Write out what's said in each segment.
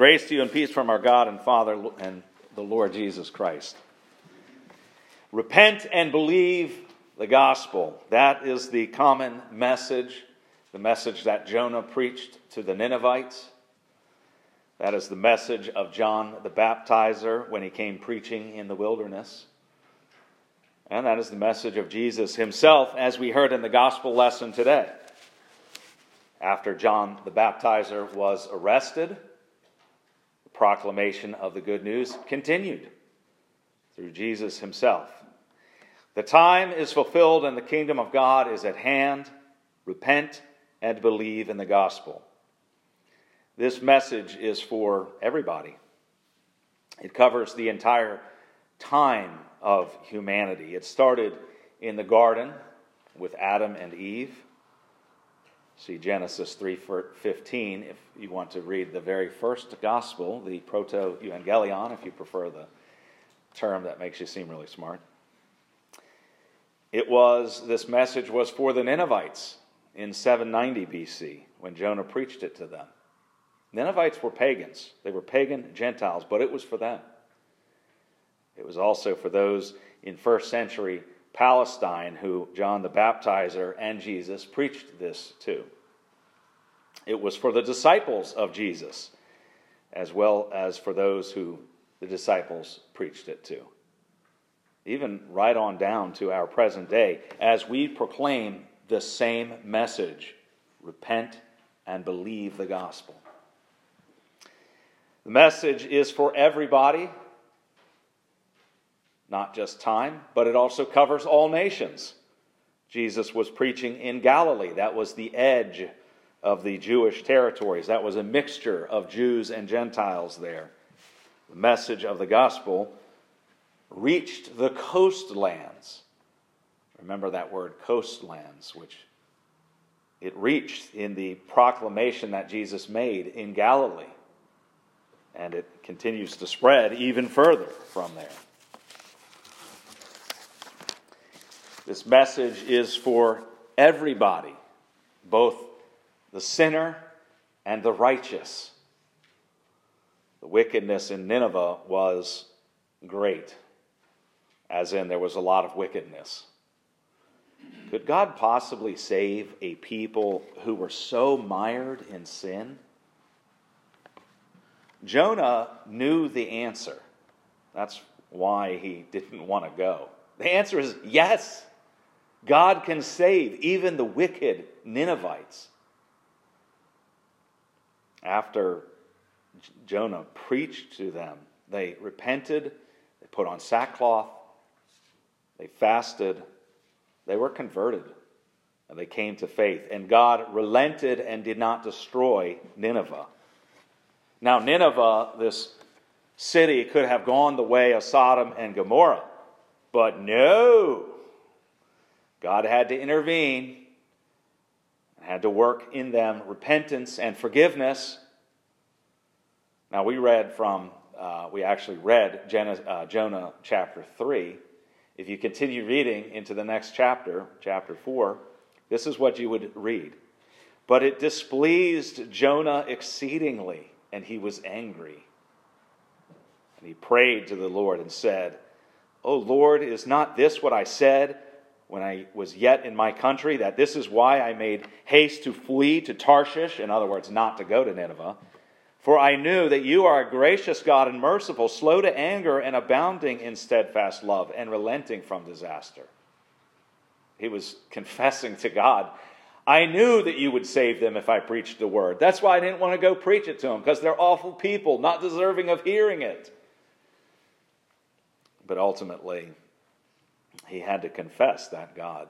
Grace to you and peace from our God and Father and the Lord Jesus Christ. Repent and believe the gospel. That is the common message, the message that Jonah preached to the Ninevites. That is the message of John the Baptizer when he came preaching in the wilderness. And that is the message of Jesus himself, as we heard in the gospel lesson today. After John the Baptizer was arrested, proclamation of the good news continued through Jesus himself. The time is fulfilled and the kingdom of God is at hand. Repent and believe in the gospel. This message is for everybody. It covers the entire time of humanity. It started in the garden with Adam and Eve. See Genesis 3:15 if you want to read the very first gospel, the proto-evangelion if you prefer the term that makes you seem really smart. It was this message was for the Ninevites in 790 BC when Jonah preached it to them. Ninevites were pagans. They were pagan Gentiles, but it was for them. It was also for those in first century Palestine who John the Baptizer and Jesus preached this to. It was for the disciples of Jesus, as well as for those who the disciples preached it to. Even right on down to our present day, as we proclaim the same message repent and believe the gospel. The message is for everybody, not just time, but it also covers all nations. Jesus was preaching in Galilee. That was the edge of the Jewish territories. That was a mixture of Jews and Gentiles there. The message of the gospel reached the coastlands. Remember that word coastlands, which it reached in the proclamation that Jesus made in Galilee. And it continues to spread even further from there. This message is for everybody, both the sinner and the righteous. The wickedness in Nineveh was great, as in there was a lot of wickedness. Could God possibly save a people who were so mired in sin? Jonah knew the answer. That's why he didn't want to go. The answer is yes. God can save even the wicked Ninevites. After Jonah preached to them, they repented, they put on sackcloth, they fasted, they were converted, and they came to faith. And God relented and did not destroy Nineveh. Now, Nineveh, this city, could have gone the way of Sodom and Gomorrah, but no. God had to intervene, had to work in them repentance and forgiveness. Now, we read from, uh, we actually read uh, Jonah chapter 3. If you continue reading into the next chapter, chapter 4, this is what you would read. But it displeased Jonah exceedingly and he was angry. And he prayed to the Lord and said, O Lord, is not this what I said when I was yet in my country, that this is why I made haste to flee to Tarshish, in other words, not to go to Nineveh? For I knew that you are a gracious God and merciful, slow to anger and abounding in steadfast love and relenting from disaster. He was confessing to God I knew that you would save them if I preached the word. That's why I didn't want to go preach it to them, because they're awful people, not deserving of hearing it. But ultimately, he had to confess that God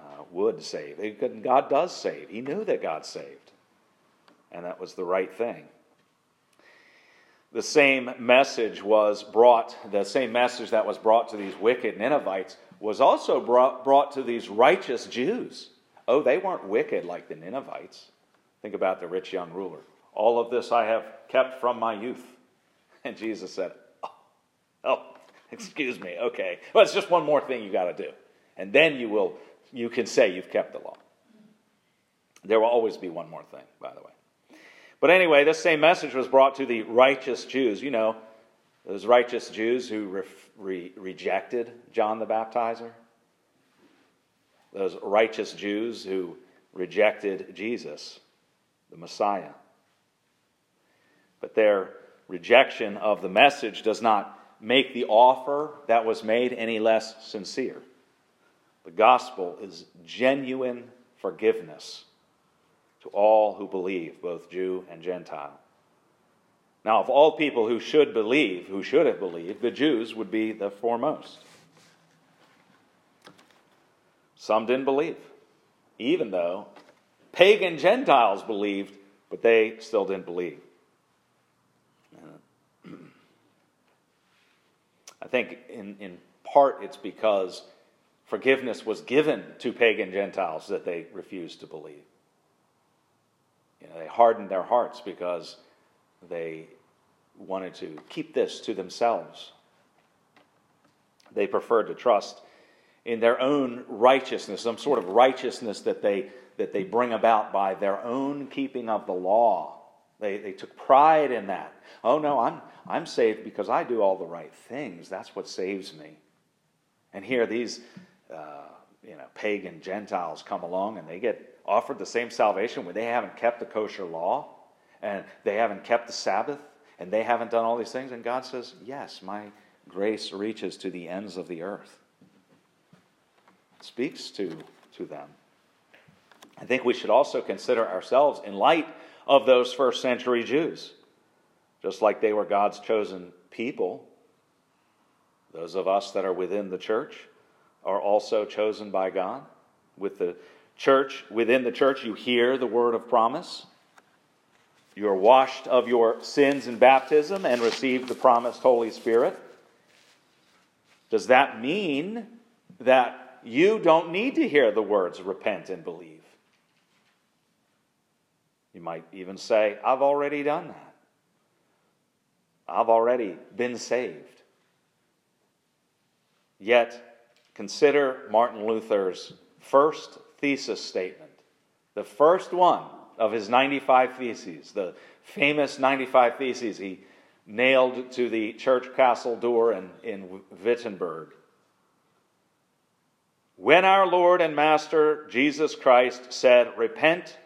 uh, would save. God does save. He knew that God saved, and that was the right thing. The same message was brought, the same message that was brought to these wicked Ninevites was also brought, brought to these righteous Jews. Oh, they weren't wicked like the Ninevites. Think about the rich young ruler. All of this I have kept from my youth. And Jesus said, Oh, oh excuse me. Okay. Well, it's just one more thing you got to do. And then you will you can say you've kept the law. There will always be one more thing, by the way. But anyway, this same message was brought to the righteous Jews. You know, those righteous Jews who re- re- rejected John the Baptizer. Those righteous Jews who rejected Jesus, the Messiah. But their rejection of the message does not make the offer that was made any less sincere. The gospel is genuine forgiveness to all who believe, both Jew and Gentile. Now, of all people who should believe, who should have believed, the Jews would be the foremost. Some didn't believe, even though pagan Gentiles believed, but they still didn't believe. I think in, in part it's because forgiveness was given to pagan Gentiles that they refused to believe. You know, they hardened their hearts because they wanted to keep this to themselves. They preferred to trust in their own righteousness, some sort of righteousness that they, that they bring about by their own keeping of the law. They, they took pride in that. Oh, no, I'm, I'm saved because I do all the right things. That's what saves me. And here, these uh, you know, pagan Gentiles come along and they get offered the same salvation when they haven't kept the kosher law and they haven't kept the Sabbath and they haven't done all these things. And God says, Yes, my grace reaches to the ends of the earth. It speaks to, to them. I think we should also consider ourselves in light of those first century Jews. Just like they were God's chosen people, those of us that are within the church are also chosen by God. With the church, within the church, you hear the word of promise. You are washed of your sins in baptism and receive the promised Holy Spirit. Does that mean that you don't need to hear the words repent and believe? You might even say, I've already done that. I've already been saved. Yet, consider Martin Luther's first thesis statement, the first one of his 95 Theses, the famous 95 Theses he nailed to the church castle door in, in Wittenberg. When our Lord and Master Jesus Christ said, Repent,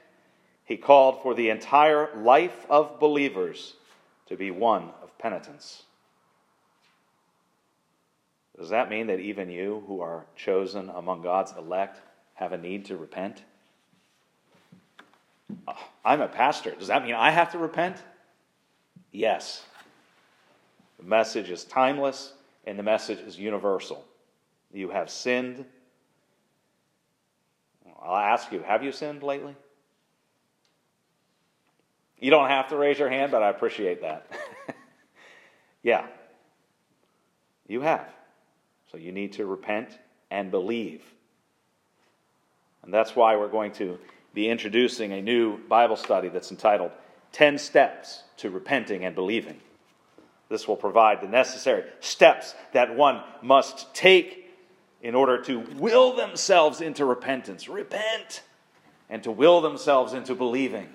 he called for the entire life of believers to be one of penitence. Does that mean that even you, who are chosen among God's elect, have a need to repent? Uh, I'm a pastor. Does that mean I have to repent? Yes. The message is timeless and the message is universal. You have sinned. I'll ask you have you sinned lately? You don't have to raise your hand, but I appreciate that. yeah, you have. So you need to repent and believe. And that's why we're going to be introducing a new Bible study that's entitled 10 Steps to Repenting and Believing. This will provide the necessary steps that one must take in order to will themselves into repentance. Repent! And to will themselves into believing.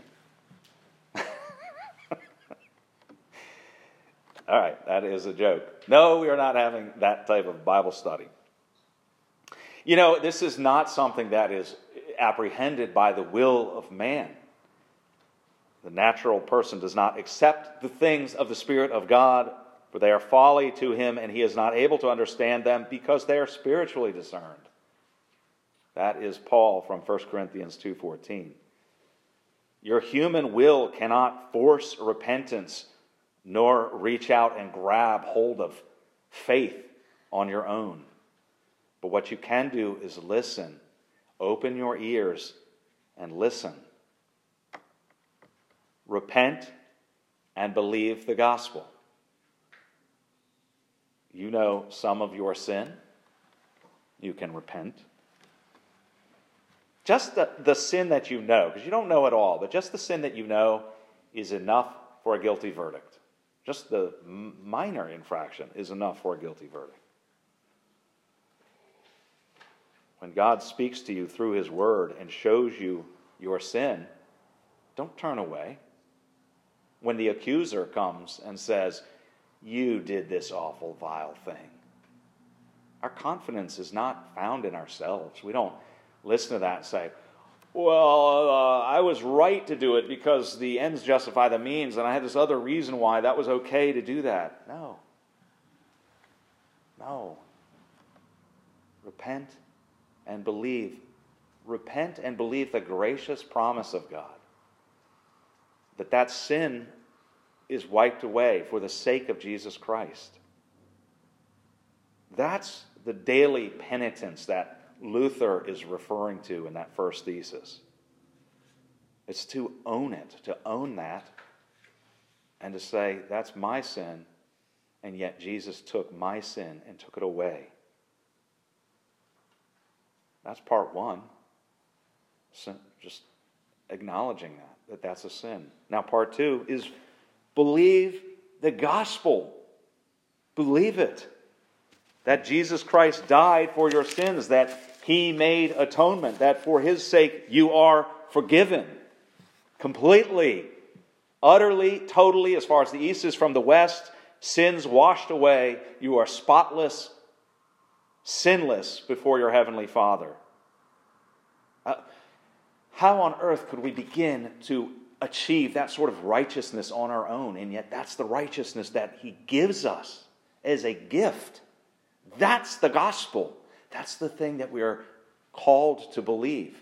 All right, that is a joke. No, we are not having that type of Bible study. You know, this is not something that is apprehended by the will of man. The natural person does not accept the things of the Spirit of God, for they are folly to him, and he is not able to understand them because they are spiritually discerned. That is Paul from 1 Corinthians 2:14. Your human will cannot force repentance nor reach out and grab hold of faith on your own. But what you can do is listen. Open your ears and listen. Repent and believe the gospel. You know some of your sin. You can repent. Just the, the sin that you know, because you don't know it all, but just the sin that you know is enough for a guilty verdict. Just the minor infraction is enough for a guilty verdict. When God speaks to you through His Word and shows you your sin, don't turn away. when the accuser comes and says, You did this awful, vile thing. Our confidence is not found in ourselves. We don't listen to that and say, Well, uh, I was right to do it because the ends justify the means, and I had this other reason why that was okay to do that. No. No. Repent and believe. Repent and believe the gracious promise of God that that sin is wiped away for the sake of Jesus Christ. That's the daily penitence that Luther is referring to in that first thesis. It's to own it, to own that, and to say, that's my sin, and yet Jesus took my sin and took it away. That's part one. Just acknowledging that that that's a sin. Now, part two is believe the gospel. Believe it. That Jesus Christ died for your sins, that he made atonement, that for his sake you are forgiven completely, utterly, totally, as far as the east is from the west, sins washed away. You are spotless, sinless before your heavenly Father. Uh, how on earth could we begin to achieve that sort of righteousness on our own? And yet, that's the righteousness that He gives us as a gift. That's the gospel. That's the thing that we are called to believe.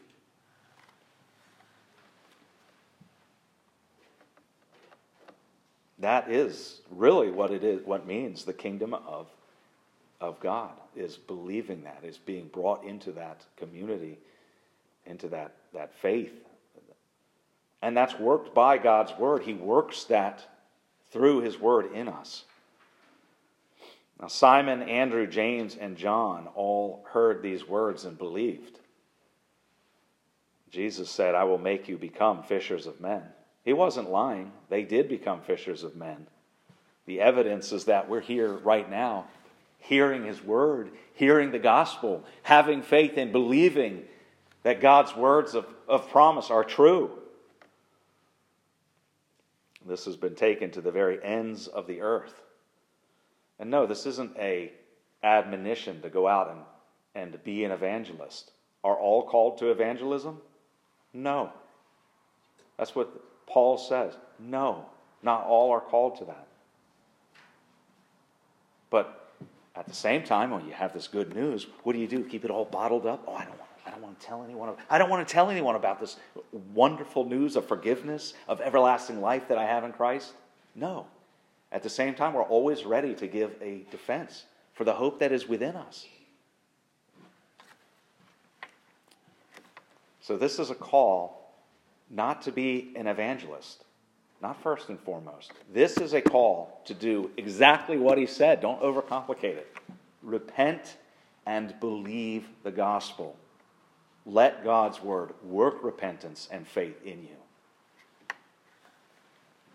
That is really what it is, what means the kingdom of, of God is believing that, is being brought into that community into that, that faith. And that's worked by God's word. He works that through his word in us. Now, Simon, Andrew, James, and John all heard these words and believed. Jesus said, I will make you become fishers of men. He wasn't lying. They did become fishers of men. The evidence is that we're here right now, hearing his word, hearing the gospel, having faith and believing that God's words of, of promise are true. This has been taken to the very ends of the earth. And no, this isn't a admonition to go out and, and be an evangelist. Are all called to evangelism? No. That's what Paul says. No, not all are called to that. But at the same time, when you have this good news, what do you do? Keep it all bottled up? Oh, I don't want I don't want to tell anyone. I don't want to tell anyone about this wonderful news of forgiveness, of everlasting life that I have in Christ. No. At the same time, we're always ready to give a defense for the hope that is within us. So, this is a call not to be an evangelist, not first and foremost. This is a call to do exactly what he said. Don't overcomplicate it. Repent and believe the gospel. Let God's word work repentance and faith in you.